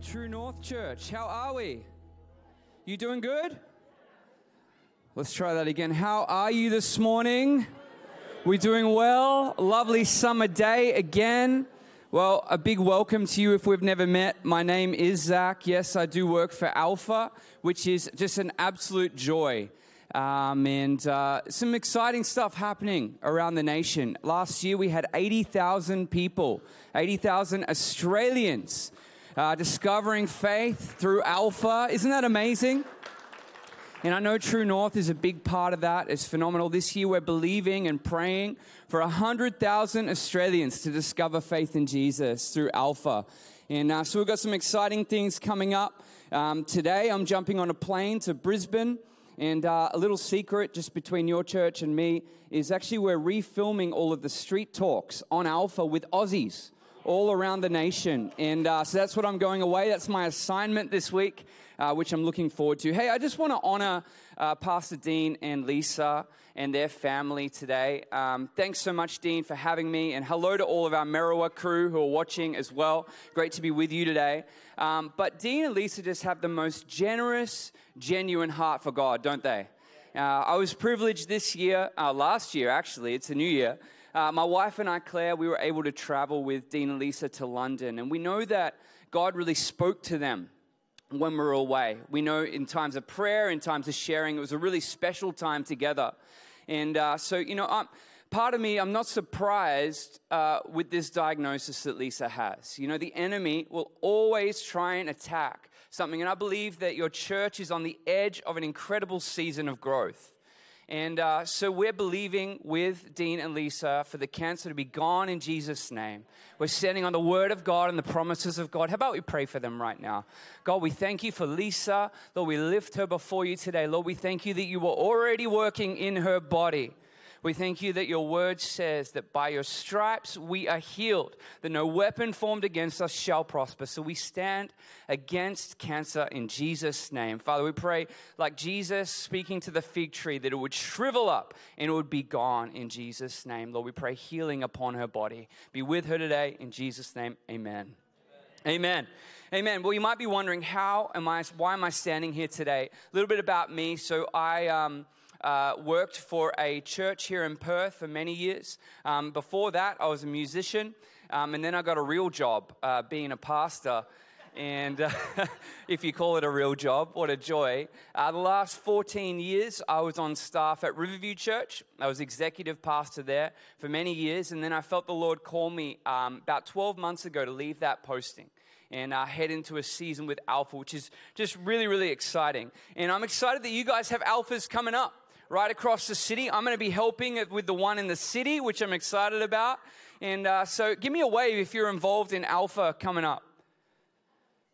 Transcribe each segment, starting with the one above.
morning, True North Church. How are we? You doing good? Let's try that again. How are you this morning? We're doing well? Lovely summer day again. Well, a big welcome to you if we've never met. My name is Zach. Yes, I do work for Alpha, which is just an absolute joy. Um, and uh, some exciting stuff happening around the nation. Last year we had 80,000 people, 80,000 Australians uh, discovering faith through Alpha. Isn't that amazing? And I know True North is a big part of that. It's phenomenal. This year we're believing and praying for 100,000 Australians to discover faith in Jesus through Alpha. And uh, so we've got some exciting things coming up. Um, today I'm jumping on a plane to Brisbane. And uh, a little secret just between your church and me is actually we're refilming all of the street talks on Alpha with Aussies all around the nation. And uh, so that's what I'm going away. That's my assignment this week, uh, which I'm looking forward to. Hey, I just want to honor uh, Pastor Dean and Lisa and their family today. Um, thanks so much, Dean, for having me. And hello to all of our Merriwa crew who are watching as well. Great to be with you today. Um, but Dean and Lisa just have the most generous, genuine heart for God, don't they? Uh, I was privileged this year, uh, last year actually, it's a new year. Uh, my wife and I, Claire, we were able to travel with Dean and Lisa to London, and we know that God really spoke to them when we were away. We know in times of prayer, in times of sharing, it was a really special time together. And uh, so, you know, I'm, part of me, I'm not surprised uh, with this diagnosis that Lisa has. You know, the enemy will always try and attack something, and I believe that your church is on the edge of an incredible season of growth. And uh, so we're believing with Dean and Lisa for the cancer to be gone in Jesus' name. We're standing on the word of God and the promises of God. How about we pray for them right now? God, we thank you for Lisa. Lord, we lift her before you today. Lord, we thank you that you were already working in her body. We thank you that your word says that by your stripes we are healed, that no weapon formed against us shall prosper. So we stand against cancer in Jesus' name. Father, we pray, like Jesus speaking to the fig tree, that it would shrivel up and it would be gone in Jesus' name. Lord, we pray healing upon her body. Be with her today in Jesus' name. Amen. Amen. Amen. Well, you might be wondering, how am I, why am I standing here today? A little bit about me. So I, um, uh, worked for a church here in Perth for many years. Um, before that, I was a musician, um, and then I got a real job uh, being a pastor. And uh, if you call it a real job, what a joy. Uh, the last 14 years, I was on staff at Riverview Church. I was executive pastor there for many years. And then I felt the Lord call me um, about 12 months ago to leave that posting and uh, head into a season with Alpha, which is just really, really exciting. And I'm excited that you guys have Alphas coming up right across the city. I'm going to be helping with the one in the city, which I'm excited about. And uh, so give me a wave if you're involved in Alpha coming up.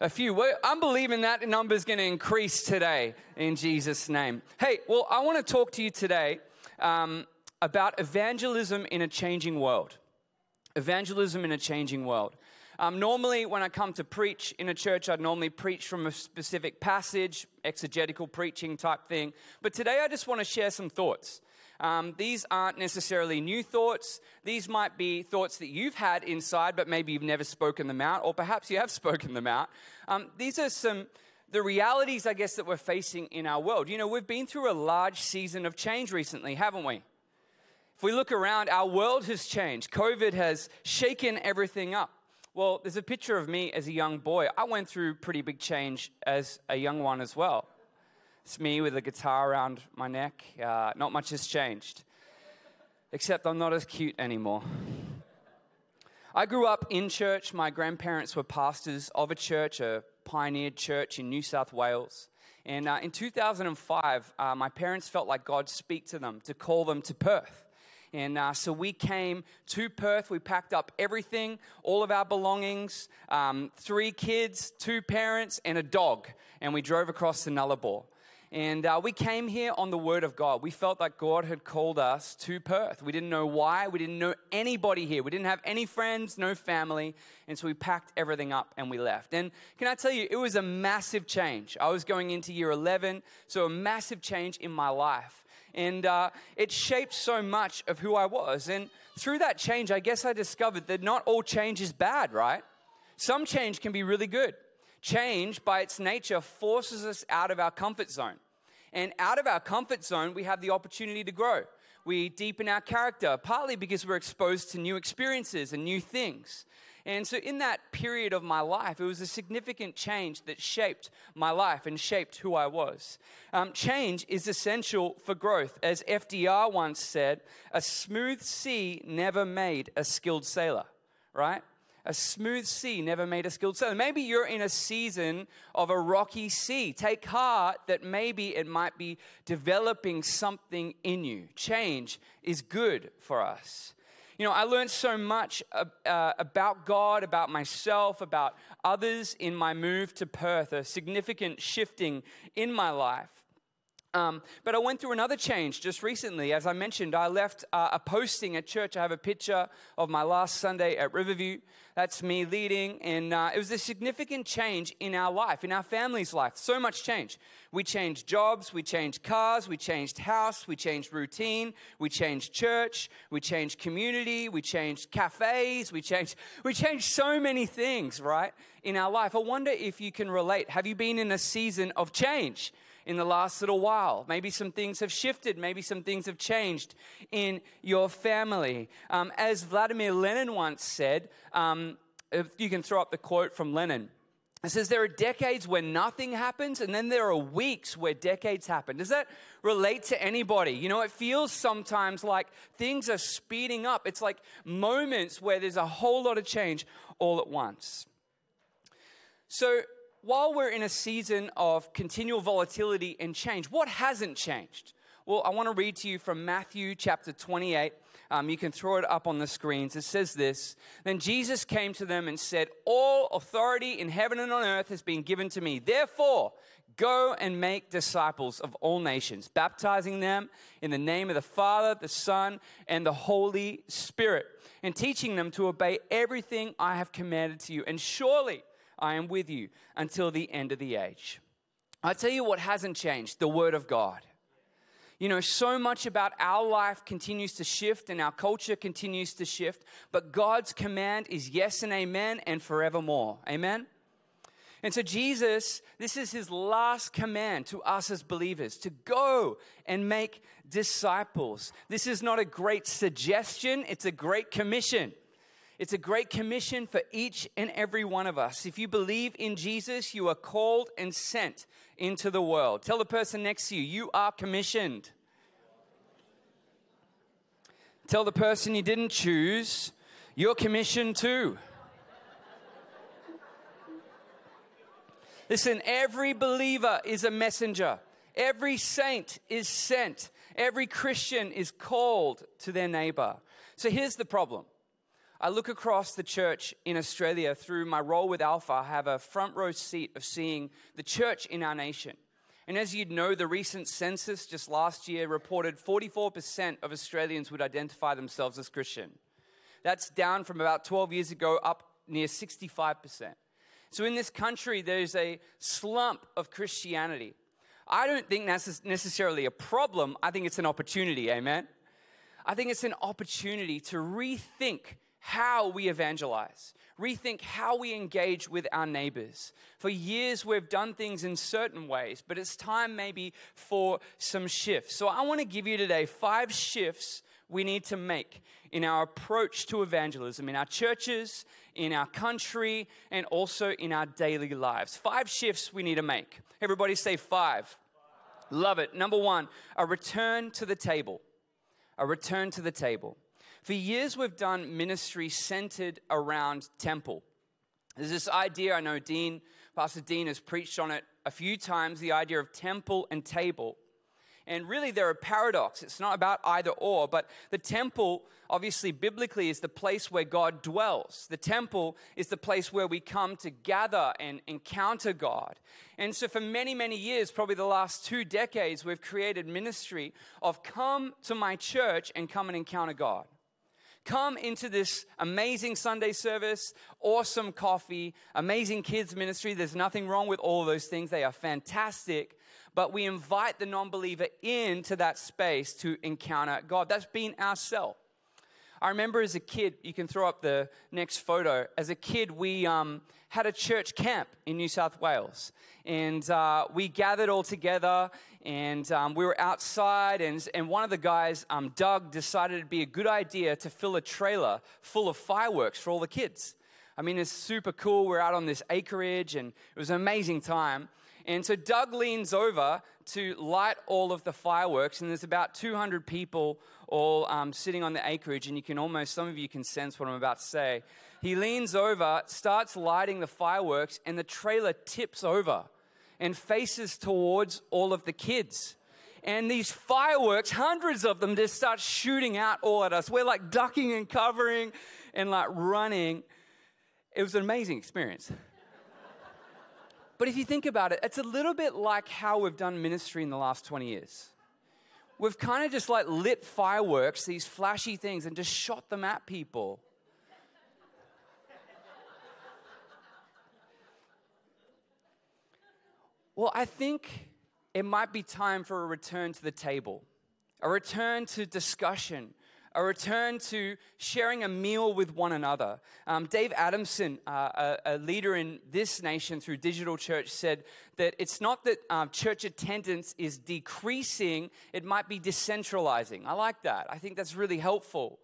A few. I'm believing that number is going to increase today in Jesus' name. Hey, well, I want to talk to you today um, about evangelism in a changing world. Evangelism in a changing world. Um, normally, when I come to preach in a church, I'd normally preach from a specific passage, exegetical preaching type thing. But today, I just want to share some thoughts. Um, these aren't necessarily new thoughts. These might be thoughts that you've had inside, but maybe you've never spoken them out, or perhaps you have spoken them out. Um, these are some the realities, I guess, that we're facing in our world. You know, we've been through a large season of change recently, haven't we? If we look around, our world has changed. COVID has shaken everything up. Well, there's a picture of me as a young boy. I went through pretty big change as a young one as well. It's me with a guitar around my neck. Uh, not much has changed, except I'm not as cute anymore. I grew up in church. My grandparents were pastors of a church, a pioneered church in New South Wales. And uh, in 2005, uh, my parents felt like God speak to them to call them to Perth. And uh, so we came to Perth. We packed up everything, all of our belongings, um, three kids, two parents, and a dog. And we drove across to Nullarbor. And uh, we came here on the Word of God. We felt that God had called us to Perth. We didn't know why. We didn't know anybody here. We didn't have any friends, no family. And so we packed everything up and we left. And can I tell you, it was a massive change. I was going into year 11, so a massive change in my life and uh, it shaped so much of who I was. And through that change, I guess I discovered that not all change is bad, right? Some change can be really good. Change, by its nature, forces us out of our comfort zone. And out of our comfort zone, we have the opportunity to grow. We deepen our character, partly because we're exposed to new experiences and new things. And so, in that period of my life, it was a significant change that shaped my life and shaped who I was. Um, change is essential for growth. As FDR once said, a smooth sea never made a skilled sailor, right? A smooth sea never made a skilled sailor. Maybe you're in a season of a rocky sea. Take heart that maybe it might be developing something in you. Change is good for us. You know, I learned so much uh, about God, about myself, about others in my move to Perth, a significant shifting in my life. Um, but I went through another change just recently. As I mentioned, I left uh, a posting at church. I have a picture of my last Sunday at Riverview. That's me leading. And uh, it was a significant change in our life, in our family's life. So much change. We changed jobs, we changed cars, we changed house, we changed routine, we changed church, we changed community, we changed cafes, we changed, we changed so many things, right, in our life. I wonder if you can relate. Have you been in a season of change? In the last little while. Maybe some things have shifted, maybe some things have changed in your family. Um, as Vladimir Lenin once said, um, you can throw up the quote from Lenin. It says there are decades where nothing happens, and then there are weeks where decades happen. Does that relate to anybody? You know, it feels sometimes like things are speeding up. It's like moments where there's a whole lot of change all at once. So, while we're in a season of continual volatility and change, what hasn't changed? Well, I want to read to you from Matthew chapter 28. Um, you can throw it up on the screens. It says this Then Jesus came to them and said, All authority in heaven and on earth has been given to me. Therefore, go and make disciples of all nations, baptizing them in the name of the Father, the Son, and the Holy Spirit, and teaching them to obey everything I have commanded to you. And surely, I am with you until the end of the age. I tell you what hasn't changed the Word of God. You know, so much about our life continues to shift and our culture continues to shift, but God's command is yes and amen and forevermore. Amen? And so, Jesus, this is his last command to us as believers to go and make disciples. This is not a great suggestion, it's a great commission. It's a great commission for each and every one of us. If you believe in Jesus, you are called and sent into the world. Tell the person next to you, you are commissioned. Tell the person you didn't choose, you're commissioned too. Listen, every believer is a messenger. Every saint is sent. Every Christian is called to their neighbor. So here's the problem I look across the church in Australia through my role with Alpha. I have a front row seat of seeing the church in our nation. And as you'd know, the recent census just last year reported 44% of Australians would identify themselves as Christian. That's down from about 12 years ago, up near 65%. So in this country, there's a slump of Christianity. I don't think that's necessarily a problem. I think it's an opportunity, amen? I think it's an opportunity to rethink how we evangelize, rethink how we engage with our neighbors. For years, we've done things in certain ways, but it's time maybe for some shifts. So, I want to give you today five shifts we need to make in our approach to evangelism, in our churches, in our country, and also in our daily lives. Five shifts we need to make. Everybody say five. five. Love it. Number one, a return to the table. A return to the table. For years, we've done ministry centered around temple. There's this idea, I know Dean, Pastor Dean has preached on it a few times, the idea of temple and table. And really, they're a paradox. It's not about either or, but the temple, obviously, biblically, is the place where God dwells. The temple is the place where we come to gather and encounter God. And so, for many, many years, probably the last two decades, we've created ministry of come to my church and come and encounter God come into this amazing Sunday service, awesome coffee, amazing kids ministry. There's nothing wrong with all those things. They are fantastic. But we invite the non believer into that space to encounter God. That's been our cell. I remember as a kid, you can throw up the next photo. As a kid, we um, had a church camp in New South Wales. And uh, we gathered all together and um, we were outside. And, and one of the guys, um, Doug, decided it'd be a good idea to fill a trailer full of fireworks for all the kids. I mean, it's super cool. We're out on this acreage and it was an amazing time. And so Doug leans over to light all of the fireworks, and there's about 200 people all um, sitting on the acreage, and you can almost, some of you can sense what I'm about to say. He leans over, starts lighting the fireworks, and the trailer tips over and faces towards all of the kids. And these fireworks, hundreds of them, just start shooting out all at us. We're like ducking and covering and like running. It was an amazing experience. But if you think about it, it's a little bit like how we've done ministry in the last 20 years. We've kind of just like lit fireworks, these flashy things, and just shot them at people. Well, I think it might be time for a return to the table, a return to discussion, a return to sharing a meal with one another. Um, Dave Adamson, uh, a, a, leader in this nation through Digital Church, said that it's not that um, church attendance is decreasing, it might be decentralizing. I like that. I think that's really helpful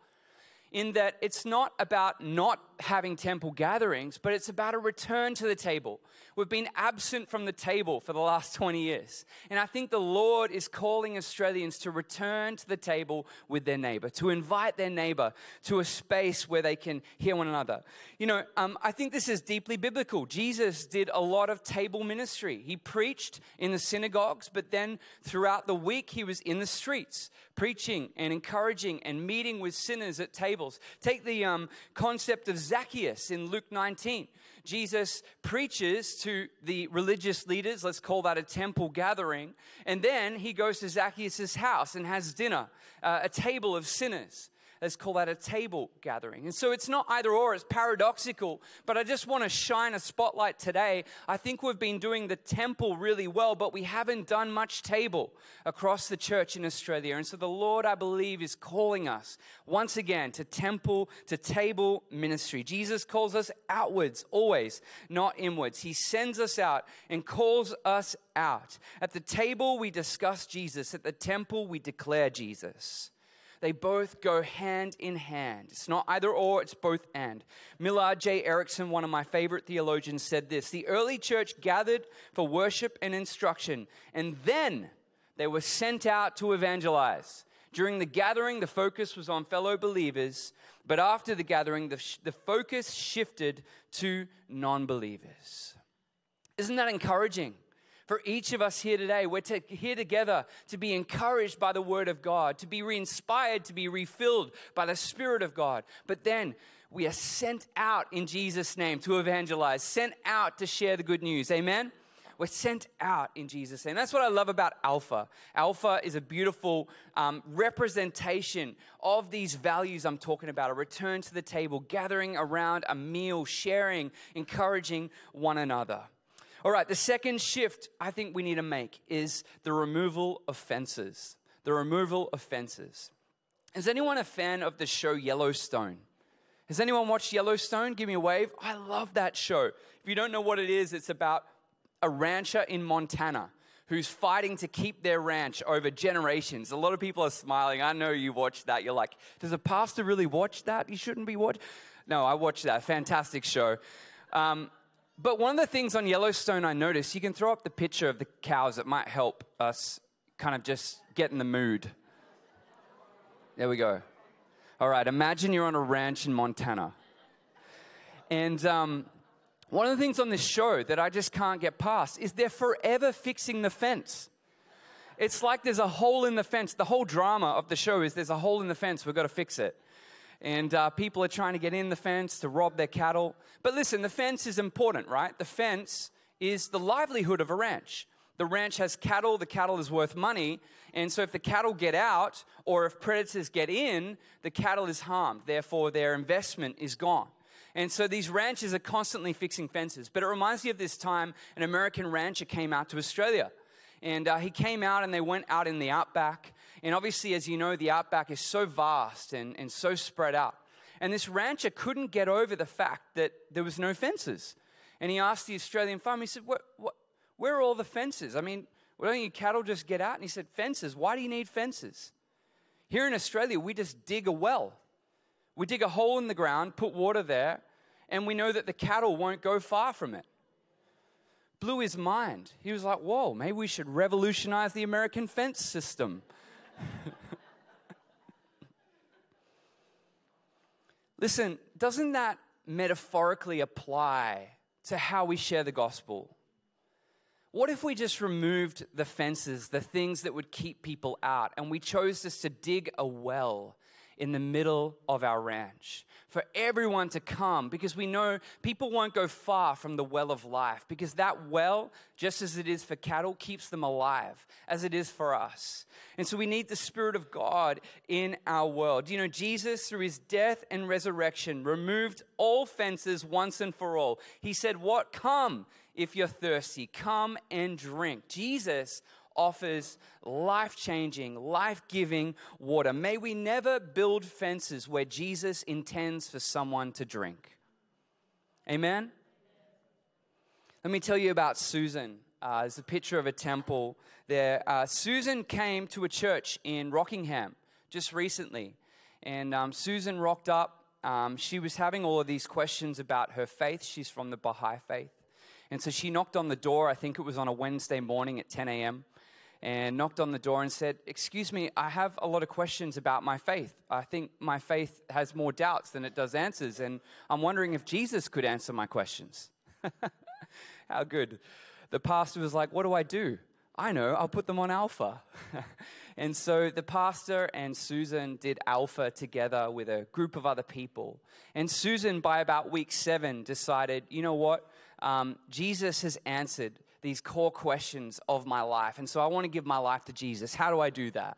in that it's not about not having temple gatherings, but it's about a return to the table. We've been absent from the table for the last 20 years. And I think the Lord is calling Australians to return to the table with their neighbor, to invite their neighbor to a space where they can hear one another. You know, um, I think this is deeply biblical. Jesus did a lot of table ministry. He preached in the synagogues, but then throughout the week, he was in the streets preaching and encouraging and meeting with sinners at tables. Take the um, concept of Zacchaeus in Luke 19. Jesus preaches to the religious leaders, let's call that a temple gathering, and then he goes to Zacchaeus' house and has dinner, uh, a table of sinners. Let's call that a table gathering. And so it's not either or, it's paradoxical. But I just want to shine a spotlight today. I think we've been doing the temple really well, but we haven't done much table across the church in Australia. And so the Lord, I believe, is calling us once again to temple, to table ministry. Jesus calls us outwards always, not inwards. He sends us out and calls us out. At the table, we discuss Jesus. At the temple, we declare Jesus. They both go hand in hand. It's not either or, it's both and. Millard J. Erickson, one of my favorite theologians, said this The early church gathered for worship and instruction, and then they were sent out to evangelize. During the gathering, the focus was on fellow believers, but after the gathering, the, sh- the focus shifted to non believers. Isn't that encouraging? For each of us here today. We're to, here together to be encouraged by the Word of God, to be re inspired, to be refilled by the Spirit of God. But then we are sent out in Jesus' name to evangelize, sent out to share the good news. Amen? We're sent out in Jesus' name. That's what I love about Alpha. Alpha is a beautiful um, representation of these values I'm talking about a return to the table, gathering around a meal, sharing, encouraging one another. All right, the second shift I think we need to make is the removal of fences. The removal of fences. Is anyone a fan of the show Yellowstone? Has anyone watched Yellowstone? Give me a wave. I love that show. If you don't know what it is, it's about a rancher in Montana who's fighting to keep their ranch over generations. A lot of people are smiling. I know you watched that. You're like, does a pastor really watch that? You shouldn't be watching. No, I watched that. Fantastic show. Um, but one of the things on Yellowstone I noticed, you can throw up the picture of the cows. that might help us kind of just get in the mood. There we go. All right, imagine you're on a ranch in Montana. And um, one of the things on this show that I just can't get past is they're forever fixing the fence. It's like there's a hole in the fence. The whole drama of the show is there's a hole in the fence, we've got to fix it and uh, people are trying to get in the fence to rob their cattle. But listen, the fence is important, right? The fence is the livelihood of a ranch. The ranch has cattle, the cattle is worth money, and so if the cattle get out or if predators get in, the cattle is harmed. Therefore, their investment is gone. And so these ranches are constantly fixing fences. But it reminds me of this time an American rancher came out to Australia. And uh, he came out and they went out in the outback And obviously, as you know, the outback is so vast and, and so spread out. And this rancher couldn't get over the fact that there was no fences. And he asked the Australian farmer, he said, what, what, Where are all the fences? I mean, why don't you cattle just get out? And he said, Fences. Why do you need fences? Here in Australia, we just dig a well. We dig a hole in the ground, put water there, and we know that the cattle won't go far from it. Blew his mind. He was like, Whoa, maybe we should revolutionize the American fence system. Listen, doesn't that metaphorically apply to how we share the gospel? What if we just removed the fences, the things that would keep people out, and we chose just to dig a well in the middle of our ranch for everyone to come because we know people won't go far from the well of life because that well, just as it is for cattle, keeps them alive as it is for us. And so we need the Spirit of God in our world. You know, Jesus, through his death and resurrection, removed all fences once and for all. He said, What? Come if you're thirsty, come and drink. Jesus offers life changing, life giving water. May we never build fences where Jesus intends for someone to drink. Amen? Let me tell you about Susan. Uh, there's a picture of a temple there. Uh, Susan came to a church in Rockingham just recently. And um, Susan rocked up. Um, she was having all of these questions about her faith. She's from the Baha'i faith. And so she knocked on the door, I think it was on a Wednesday morning at 10 a.m and knocked on the door and said, Excuse me, I have a lot of questions about my faith. I think my faith has more doubts than it does answers, and I'm wondering if Jesus could answer my questions. How good. The pastor was like, What do I do? I know, I'll put them on Alpha. and so the pastor and Susan did Alpha together with a group of other people. And Susan, by about week seven, decided, you know what? Um, Jesus has answered these core questions of my life. And so I want to give my life to Jesus. How do I do that?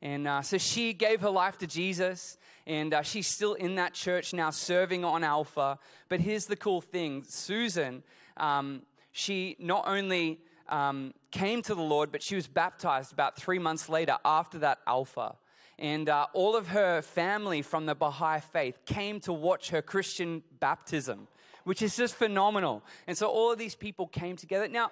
And uh, so she gave her life to Jesus, and uh, she's still in that church now serving on Alpha. But here's the cool thing Susan, um, she not only um, came to the Lord, but she was baptized about three months later after that Alpha. And uh, all of her family from the Baha'i faith came to watch her Christian baptism which is just phenomenal. And so all of these people came together. Now,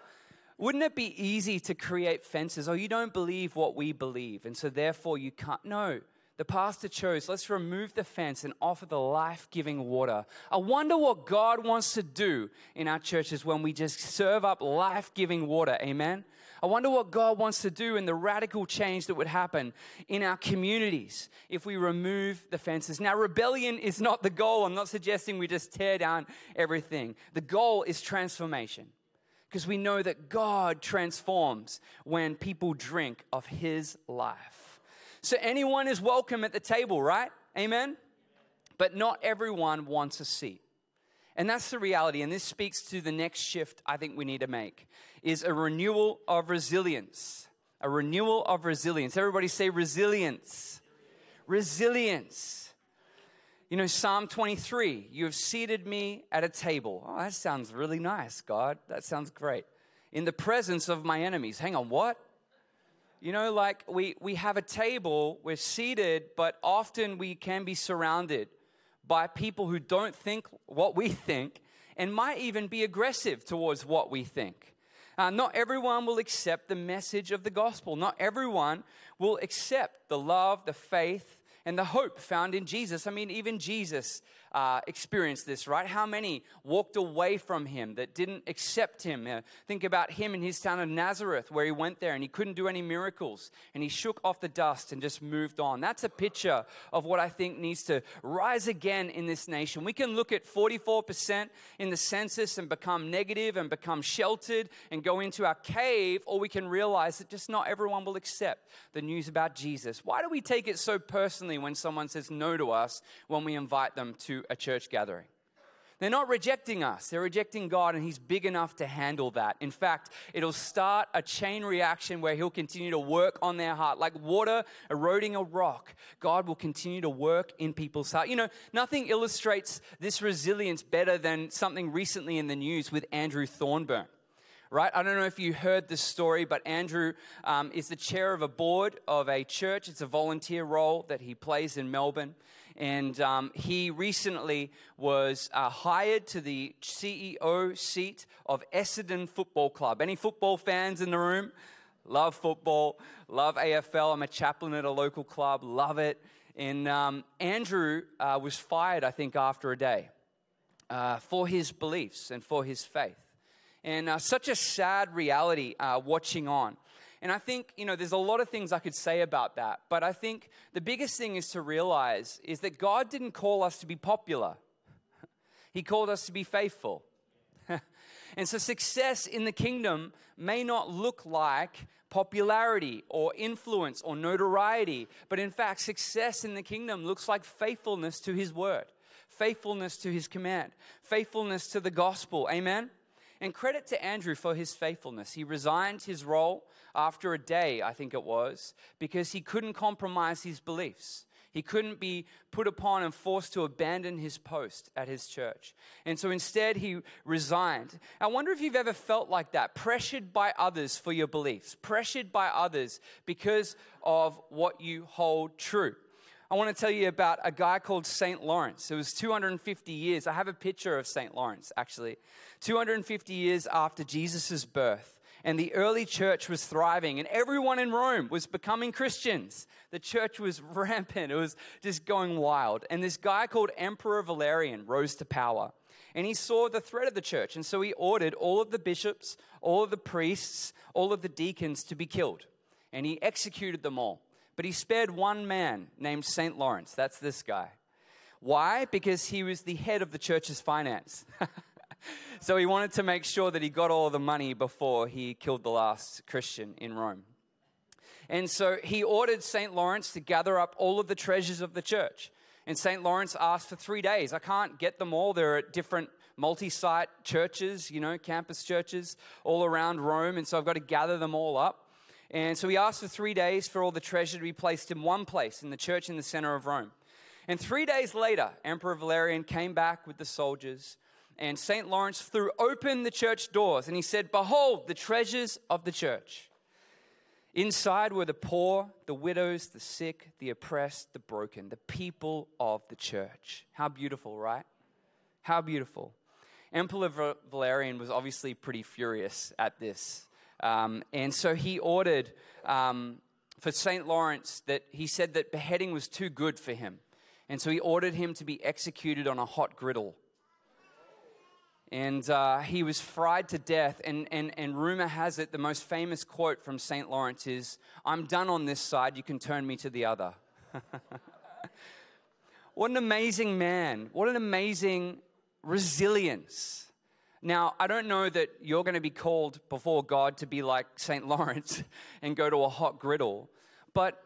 wouldn't it be easy to create fences? Oh, you don't believe what we believe, and so therefore you can't. No. The pastor chose, let's remove the fence and offer the life giving water. I wonder what God wants to do in our churches when we just serve up life giving water. Amen. I wonder what God wants to do and the radical change that would happen in our communities if we remove the fences. Now, rebellion is not the goal. I'm not suggesting we just tear down everything. The goal is transformation because we know that God transforms when people drink of His life. So, anyone is welcome at the table, right? Amen? But not everyone wants a seat. And that's the reality. And this speaks to the next shift I think we need to make is a renewal of resilience. A renewal of resilience. Everybody say resilience. Resilience. You know, Psalm 23, you have seated me at a table. Oh, that sounds really nice, God. That sounds great. In the presence of my enemies. Hang on, what? You know, like we, we have a table, we're seated, but often we can be surrounded by people who don't think what we think and might even be aggressive towards what we think. Uh, not everyone will accept the message of the gospel. Not everyone will accept the love, the faith, and the hope found in Jesus. I mean, even Jesus uh, experienced this, right? How many walked away from him that didn't accept him? Uh, think about him in his town of Nazareth, where he went there and he couldn't do any miracles, and he shook off the dust and just moved on. That's a picture of what I think needs to rise again in this nation. We can look at 44% in the census and become negative and become sheltered and go into our cave, or we can realize that just not everyone will accept the news about Jesus. Why do we take it so personally when someone says no to us when we invite them to a church gathering. They're not rejecting us, they're rejecting God, and He's big enough to handle that. In fact, it'll start a chain reaction where He'll continue to work on their heart. Like water eroding a rock, God will continue to work in people's heart. You know, nothing illustrates this resilience better than something recently in the news with Andrew Thorburn right? I don't know if you heard this story, but Andrew um, is the chair of a board of a church. It's a volunteer role that he plays in Melbourne. And um, he recently was uh, hired to the CEO seat of Essendon Football Club. Any football fans in the room? Love football, love AFL. I'm a chaplain at a local club, love it. And um, Andrew uh, was fired, I think, after a day uh, for his beliefs and for his faith. And uh, such a sad reality uh, watching on. And I think, you know, there's a lot of things I could say about that. But I think the biggest thing is to realize is that God didn't call us to be popular, He called us to be faithful. and so success in the kingdom may not look like popularity or influence or notoriety, but in fact, success in the kingdom looks like faithfulness to His word, faithfulness to His command, faithfulness to the gospel. Amen? And credit to Andrew for his faithfulness. He resigned his role after a day, I think it was, because he couldn't compromise his beliefs. He couldn't be put upon and forced to abandon his post at his church. And so instead, he resigned. I wonder if you've ever felt like that, pressured by others for your beliefs, pressured by others because of what you hold true. I want to tell you about a guy called St. Lawrence. It was 250 years. I have a picture of St. Lawrence, actually. 250 years after Jesus' birth and the early church was thriving, and everyone in Rome was becoming Christians. The church was rampant, it was just going wild. And this guy called Emperor Valerian rose to power. And he saw the threat of the church, and so he ordered all of the bishops, all of the priests, all of the deacons to be killed. And he executed them all. But he spared one man named St. Lawrence. That's this guy. Why? Because he was the head of the church's finance. so he wanted to make sure that he got all the money before he killed the last Christian in Rome. And so he ordered St. Lawrence to gather up all of the treasures of the church. And St. Lawrence asked for three days. I can't get them all. They're at different multi site churches, you know, campus churches all around Rome. And so I've got to gather them all up. And so he asked for three days for all the treasure to be placed in one place in the church in the center of Rome. And three days later, Emperor Valerian came back with the soldiers and St. Lawrence threw open the church doors and he said, Behold, the treasures of the church. Inside were the poor, the widows, the sick, the oppressed, the broken, the people of the church. How beautiful, right? How beautiful. Emperor Valerian was obviously pretty furious at this. Um, and so he ordered um, for St. Lawrence that he said that beheading was too good for him. And so he ordered him to be executed on a hot griddle and uh, he was fried to death. And, and, and rumor has it the most famous quote from St. Lawrence is I'm done on this side, you can turn me to the other. what an amazing man. What an amazing resilience. Now, I don't know that you're going to be called before God to be like St. Lawrence and go to a hot griddle, but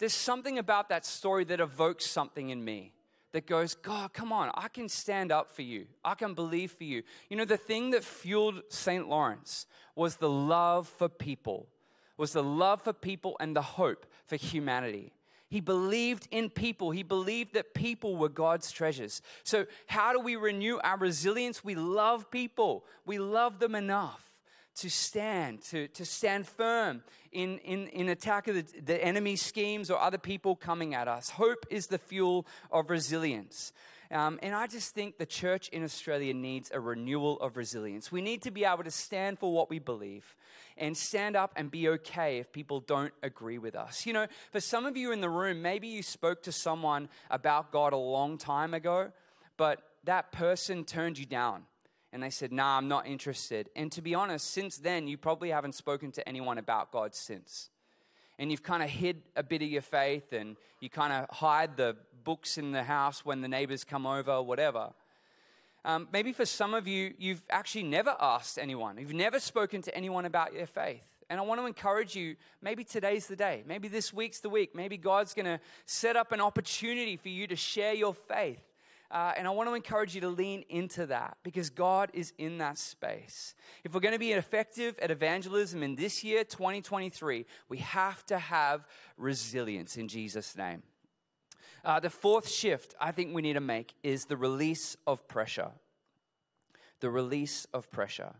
there's something about that story that evokes something in me that goes, God, come on, I can stand up for you. I can believe for you. You know, the thing that fueled St. Lawrence was the love for people, was the love for people and the hope for humanity. He believed in people. He believed that people were God's treasures. So, how do we renew our resilience? We love people. We love them enough to stand, to, to stand firm in, in, in attack of the, the enemy's schemes or other people coming at us. Hope is the fuel of resilience. Um, and I just think the church in Australia needs a renewal of resilience. We need to be able to stand for what we believe and stand up and be okay if people don't agree with us. You know, for some of you in the room, maybe you spoke to someone about God a long time ago, but that person turned you down and they said, Nah, I'm not interested. And to be honest, since then, you probably haven't spoken to anyone about God since. And you've kind of hid a bit of your faith and you kind of hide the books in the house when the neighbors come over, whatever. Um, maybe for some of you, you've actually never asked anyone, you've never spoken to anyone about your faith. And I want to encourage you maybe today's the day, maybe this week's the week, maybe God's going to set up an opportunity for you to share your faith uh, and I want to encourage you to lean into that because God is in that space. If we're going to be effective at evangelism in this year, 2023, we have to have resilience in Jesus' name. Uh, the fourth shift I think we need to make is the release of pressure. The release of pressure.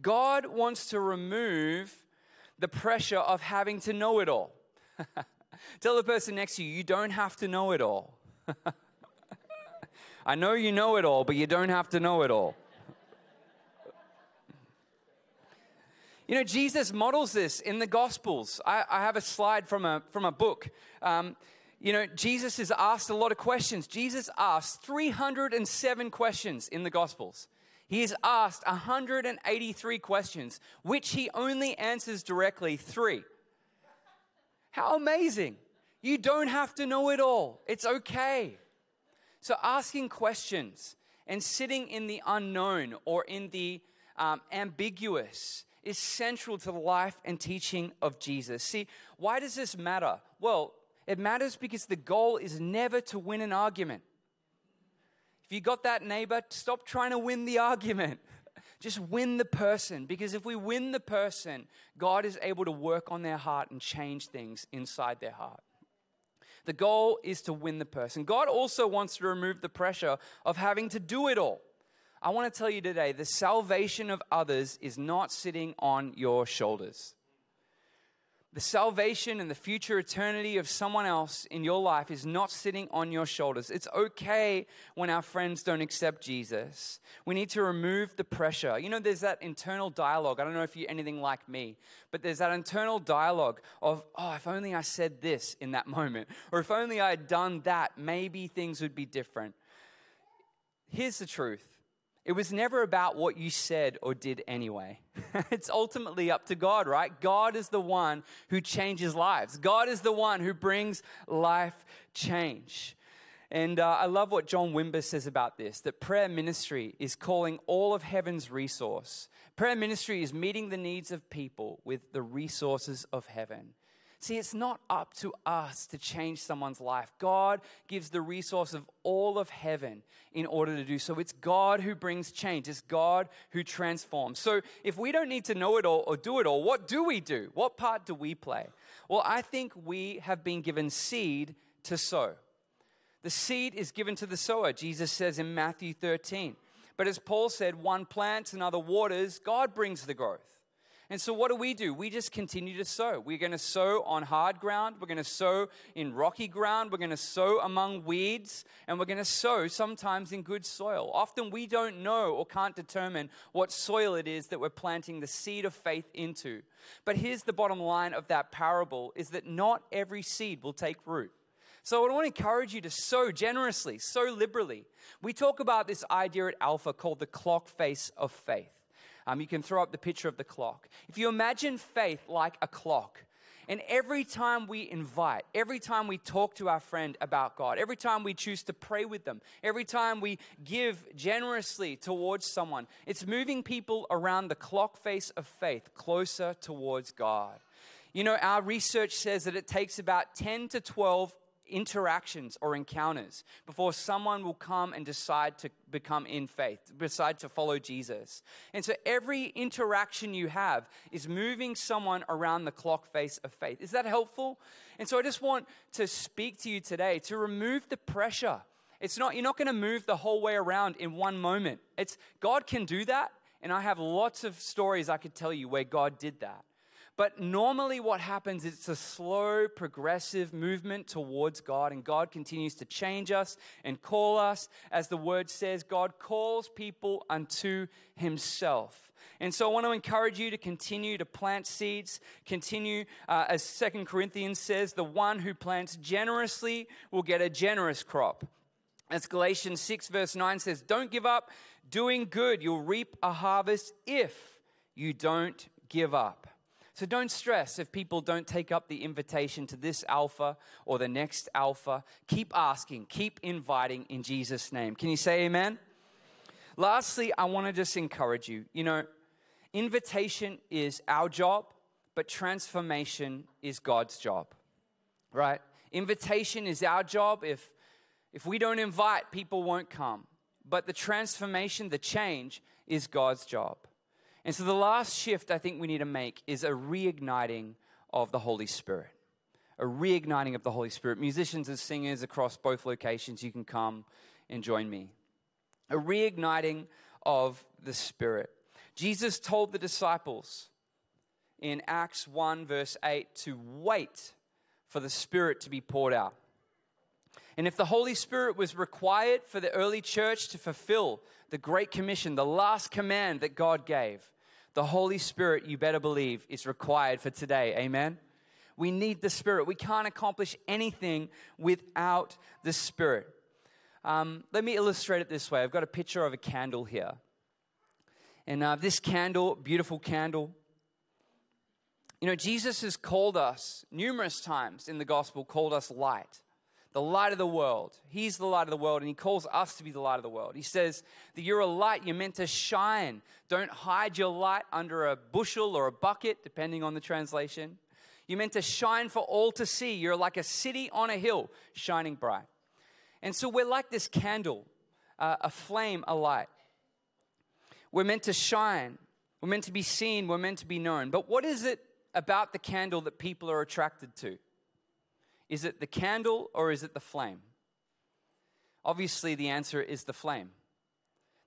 God wants to remove the pressure of having to know it all. Tell the person next to you, you don't have to know it all. I know you know it all, but you don't have to know it all. You know, Jesus models this in the Gospels. I, I have a slide from a, from a book. Um, you know, Jesus is asked a lot of questions. Jesus asked 307 questions in the Gospels. He is asked 183 questions, which he only answers directly three. How amazing! You don't have to know it all, it's okay. So, asking questions and sitting in the unknown or in the um, ambiguous is central to the life and teaching of Jesus. See, why does this matter? Well, it matters because the goal is never to win an argument. If you got that neighbor, stop trying to win the argument. Just win the person because if we win the person, God is able to work on their heart and change things inside their heart. The goal is to win the person. God also wants to remove the pressure of having to do it all. I want to tell you today the salvation of others is not sitting on your shoulders. The salvation and the future eternity of someone else in your life is not sitting on your shoulders. It's okay when our friends don't accept Jesus. We need to remove the pressure. You know, there's that internal dialogue. I don't know if you're anything like me, but there's that internal dialogue of, oh, if only I said this in that moment, or if only I had done that, maybe things would be different. Here's the truth it was never about what you said or did anyway. it's ultimately up to God, right? God is the one who changes lives. God is the one who brings life change. And uh, I love what John Wimber says about this that prayer ministry is calling all of heaven's resource. Prayer ministry is meeting the needs of people with the resources of heaven. See, it's not up to us to change someone's life. God gives the resource of all of heaven in order to do so. It's God who brings change, it's God who transforms. So, if we don't need to know it all or do it all, what do we do? What part do we play? Well, I think we have been given seed to sow. The seed is given to the sower, Jesus says in Matthew 13. But as Paul said, one plants, another waters, God brings the growth. And so, what do we do? We just continue to sow. We're going to sow on hard ground. We're going to sow in rocky ground. We're going to sow among weeds. And we're going to sow sometimes in good soil. Often we don't know or can't determine what soil it is that we're planting the seed of faith into. But here's the bottom line of that parable is that not every seed will take root. So I want to encourage you to sow generously, sow liberally. We talk about this idea at Alpha called the clock face of faith. Um, you can throw up the picture of the clock. If you imagine faith like a clock, and every time we invite, every time we talk to our friend about God, every time we choose to pray with them, every time we give generously towards someone, it's moving people around the clock face of faith closer towards God. You know, our research says that it takes about 10 to 12 interactions or encounters before someone will come and decide to become in faith, decide to follow Jesus. And so every interaction you have is moving someone around the clock face of faith. Is that helpful? And so I just want to speak to you today to remove the pressure. It's not, you're not going to move the whole way around in one moment. It's God can do that. And I have lots of stories I could tell you where God did that. But normally, what happens is it's a slow, progressive movement towards God, and God continues to change us and call us. As the word says, God calls people unto Himself. And so I want to encourage you to continue to plant seeds, continue, uh, as Second Corinthians says, the one who plants generously will get a generous crop. As Galatians 6, verse 9 says, Don't give up doing good. You'll reap a harvest if you don't give up. So don't stress if people don't take up the invitation to this alpha or the next alpha. Keep asking, keep inviting in Jesus' name. Can you say amen? Lastly, I want to just encourage you. You know, invitation is our job, but transformation is God's job, right? Invitation is our job. If, if we don't invite, people won't come. But the transformation, the change, is God's job. And so the last shift I think we need to make is a reigniting of the Holy Spirit. A reigniting of the Holy Spirit. Musicians and singers across both locations, you can come and join me. A reigniting of the Spirit. Jesus told the disciples in Acts 1, verse 8, to wait for the Spirit to be poured out. And if the Holy Spirit was required for the early church to fulfill the Great Commission, the last command that God gave, the Holy Spirit, you better believe, is required for today. Amen? We need the Spirit. We can't accomplish anything without the Spirit. Um, let me illustrate it this way I've got a picture of a candle here. And uh, this candle, beautiful candle, you know, Jesus has called us numerous times in the gospel, called us light the light of the world. He's the light of the world, and He calls us to be the light of the world. He says that you're a light, you're meant to shine. Don't hide your light under a bushel or a bucket, depending on the translation. You're meant to shine for all to see. You're like a city on a hill, shining bright. And so we're like this candle, uh, a flame, a light. We're meant to shine. We're meant to be seen. We're meant to be known. But what is it about the candle that people are attracted to? Is it the candle or is it the flame? Obviously, the answer is the flame.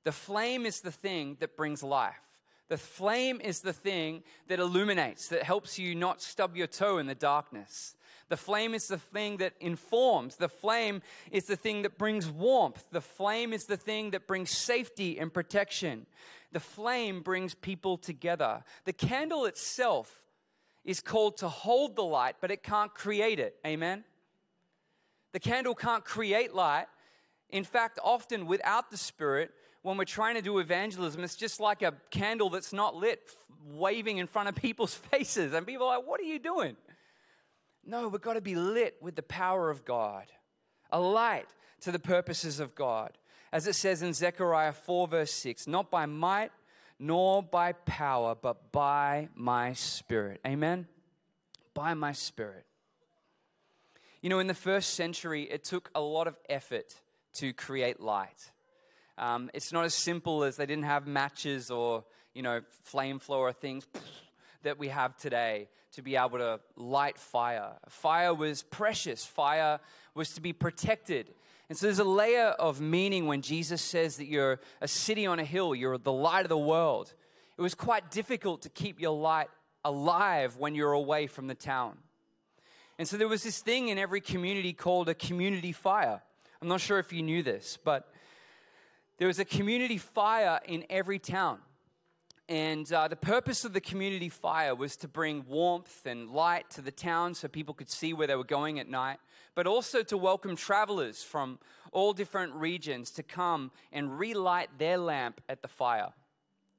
The flame is the thing that brings life. The flame is the thing that illuminates, that helps you not stub your toe in the darkness. The flame is the thing that informs. The flame is the thing that brings warmth. The flame is the thing that brings safety and protection. The flame brings people together. The candle itself is called to hold the light, but it can't create it. Amen? The candle can't create light. In fact, often without the Spirit, when we're trying to do evangelism, it's just like a candle that's not lit, waving in front of people's faces. And people are like, What are you doing? No, we've got to be lit with the power of God, a light to the purposes of God. As it says in Zechariah 4, verse 6, not by might nor by power, but by my spirit. Amen? By my spirit. You know, in the first century, it took a lot of effort to create light. Um, it's not as simple as they didn't have matches or, you know, flame flow or things that we have today to be able to light fire. Fire was precious, fire was to be protected. And so there's a layer of meaning when Jesus says that you're a city on a hill, you're the light of the world. It was quite difficult to keep your light alive when you're away from the town. And so there was this thing in every community called a community fire. I'm not sure if you knew this, but there was a community fire in every town. And uh, the purpose of the community fire was to bring warmth and light to the town so people could see where they were going at night, but also to welcome travelers from all different regions to come and relight their lamp at the fire.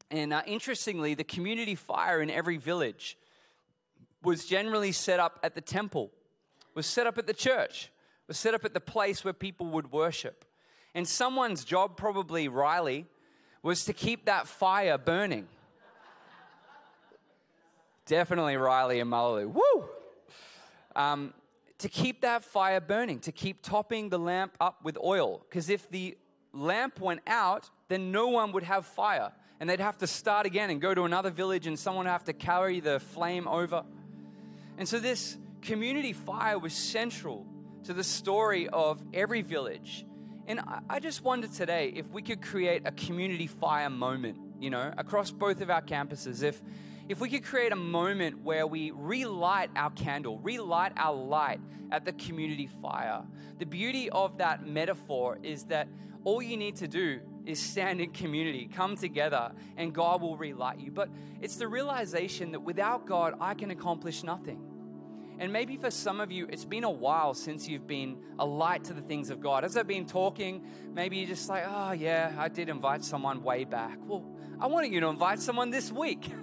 And uh, interestingly, the community fire in every village was generally set up at the temple, was set up at the church, was set up at the place where people would worship. And someone's job, probably Riley, was to keep that fire burning. Definitely Riley and Mullaloo. Woo! Um, to keep that fire burning, to keep topping the lamp up with oil. Because if the lamp went out, then no one would have fire. And they'd have to start again and go to another village, and someone would have to carry the flame over. And so, this community fire was central to the story of every village. And I just wonder today if we could create a community fire moment, you know, across both of our campuses. If if we could create a moment where we relight our candle, relight our light at the community fire. The beauty of that metaphor is that all you need to do is stand in community, come together, and God will relight you. But it's the realization that without God, I can accomplish nothing. And maybe for some of you, it's been a while since you've been a light to the things of God. As I've been talking, maybe you're just like, oh, yeah, I did invite someone way back. Well, I wanted you to invite someone this week.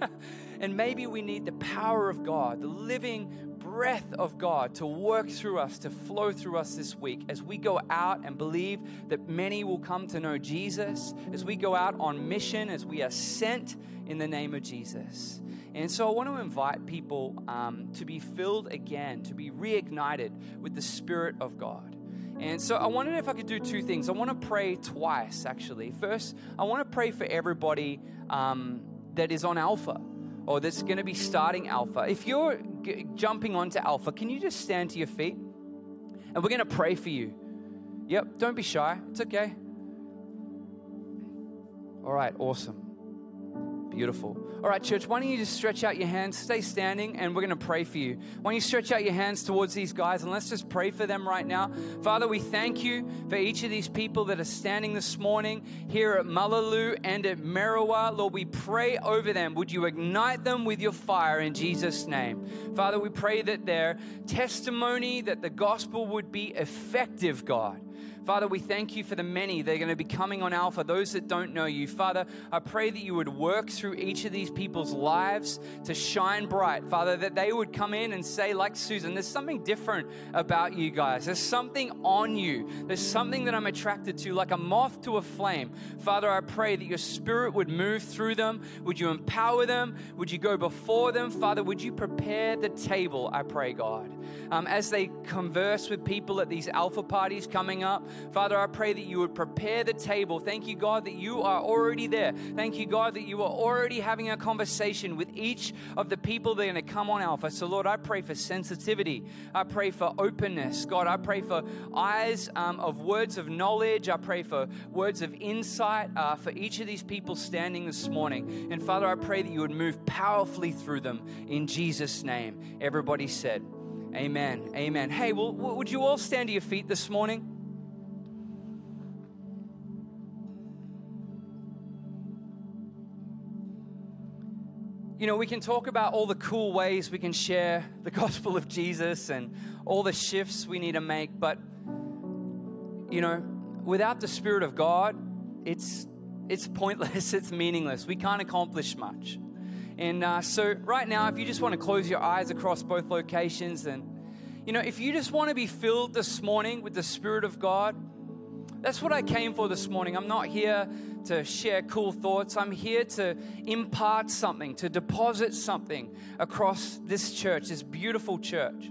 and maybe we need the power of God, the living breath of God to work through us, to flow through us this week as we go out and believe that many will come to know Jesus, as we go out on mission, as we are sent in the name of Jesus. And so I want to invite people um, to be filled again, to be reignited with the Spirit of God. And so I wondered if I could do two things. I want to pray twice, actually. First, I want to pray for everybody um, that is on Alpha or that's going to be starting Alpha. If you're g- jumping onto Alpha, can you just stand to your feet? And we're going to pray for you. Yep, don't be shy. It's okay. All right, awesome. Beautiful. All right, church, why don't you just stretch out your hands, stay standing, and we're going to pray for you. Why don't you stretch out your hands towards these guys and let's just pray for them right now. Father, we thank you for each of these people that are standing this morning here at Mullaloo and at Merriwa. Lord, we pray over them. Would you ignite them with your fire in Jesus' name? Father, we pray that their testimony, that the gospel would be effective, God. Father, we thank you for the many that are going to be coming on Alpha, those that don't know you. Father, I pray that you would work through each of these people's lives to shine bright. Father, that they would come in and say, like Susan, there's something different about you guys. There's something on you. There's something that I'm attracted to, like a moth to a flame. Father, I pray that your spirit would move through them. Would you empower them? Would you go before them? Father, would you prepare the table, I pray, God, um, as they converse with people at these Alpha parties coming up. Father, I pray that you would prepare the table. Thank you, God, that you are already there. Thank you, God, that you are already having a conversation with each of the people that are going to come on Alpha. So, Lord, I pray for sensitivity. I pray for openness. God, I pray for eyes um, of words of knowledge. I pray for words of insight uh, for each of these people standing this morning. And, Father, I pray that you would move powerfully through them in Jesus' name. Everybody said, Amen. Amen. Hey, well, would you all stand to your feet this morning? You know, we can talk about all the cool ways we can share the gospel of Jesus and all the shifts we need to make, but, you know, without the Spirit of God, it's, it's pointless, it's meaningless. We can't accomplish much. And uh, so, right now, if you just want to close your eyes across both locations, and, you know, if you just want to be filled this morning with the Spirit of God, that's what I came for this morning. I'm not here to share cool thoughts. I'm here to impart something, to deposit something across this church, this beautiful church.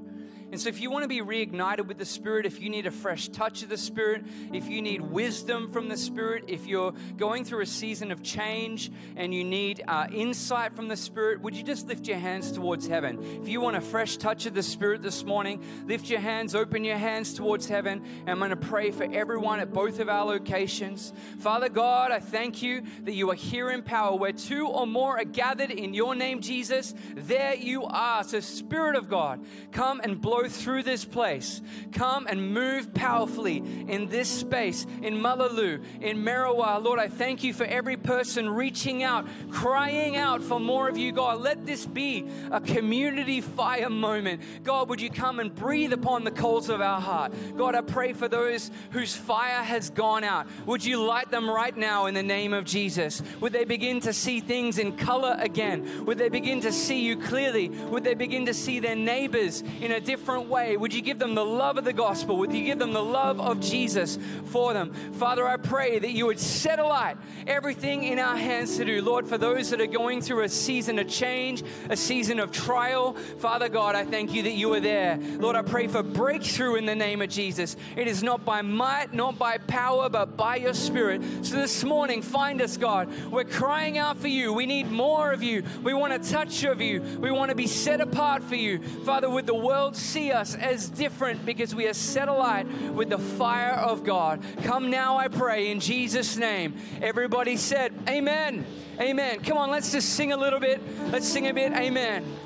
And so, if you want to be reignited with the Spirit, if you need a fresh touch of the Spirit, if you need wisdom from the Spirit, if you're going through a season of change and you need uh, insight from the Spirit, would you just lift your hands towards heaven? If you want a fresh touch of the Spirit this morning, lift your hands, open your hands towards heaven. And I'm going to pray for everyone at both of our locations. Father God, I thank you that you are here in power. Where two or more are gathered in your name, Jesus, there you are. So, Spirit of God, come and blow through this place. Come and move powerfully in this space, in Mullaloo, in Merriwa. Lord, I thank you for every person reaching out, crying out for more of you, God. Let this be a community fire moment. God, would you come and breathe upon the coals of our heart? God, I pray for those whose fire has gone out. Would you light them right now in the name of Jesus? Would they begin to see things in color again? Would they begin to see you clearly? Would they begin to see their neighbors in a different different way? Would you give them the love of the gospel? Would you give them the love of Jesus for them? Father, I pray that you would set alight everything in our hands to do. Lord, for those that are going through a season of change, a season of trial, Father God, I thank you that you are there. Lord, I pray for breakthrough in the name of Jesus. It is not by might, not by power, but by your spirit. So this morning, find us, God. We're crying out for you. We need more of you. We want a touch of you. We want to be set apart for you. Father, would the world see see us as different because we are set alight with the fire of God. Come now, I pray, in Jesus' name. Everybody said, Amen. Amen. Come on, let's just sing a little bit. Let's sing a bit. Amen.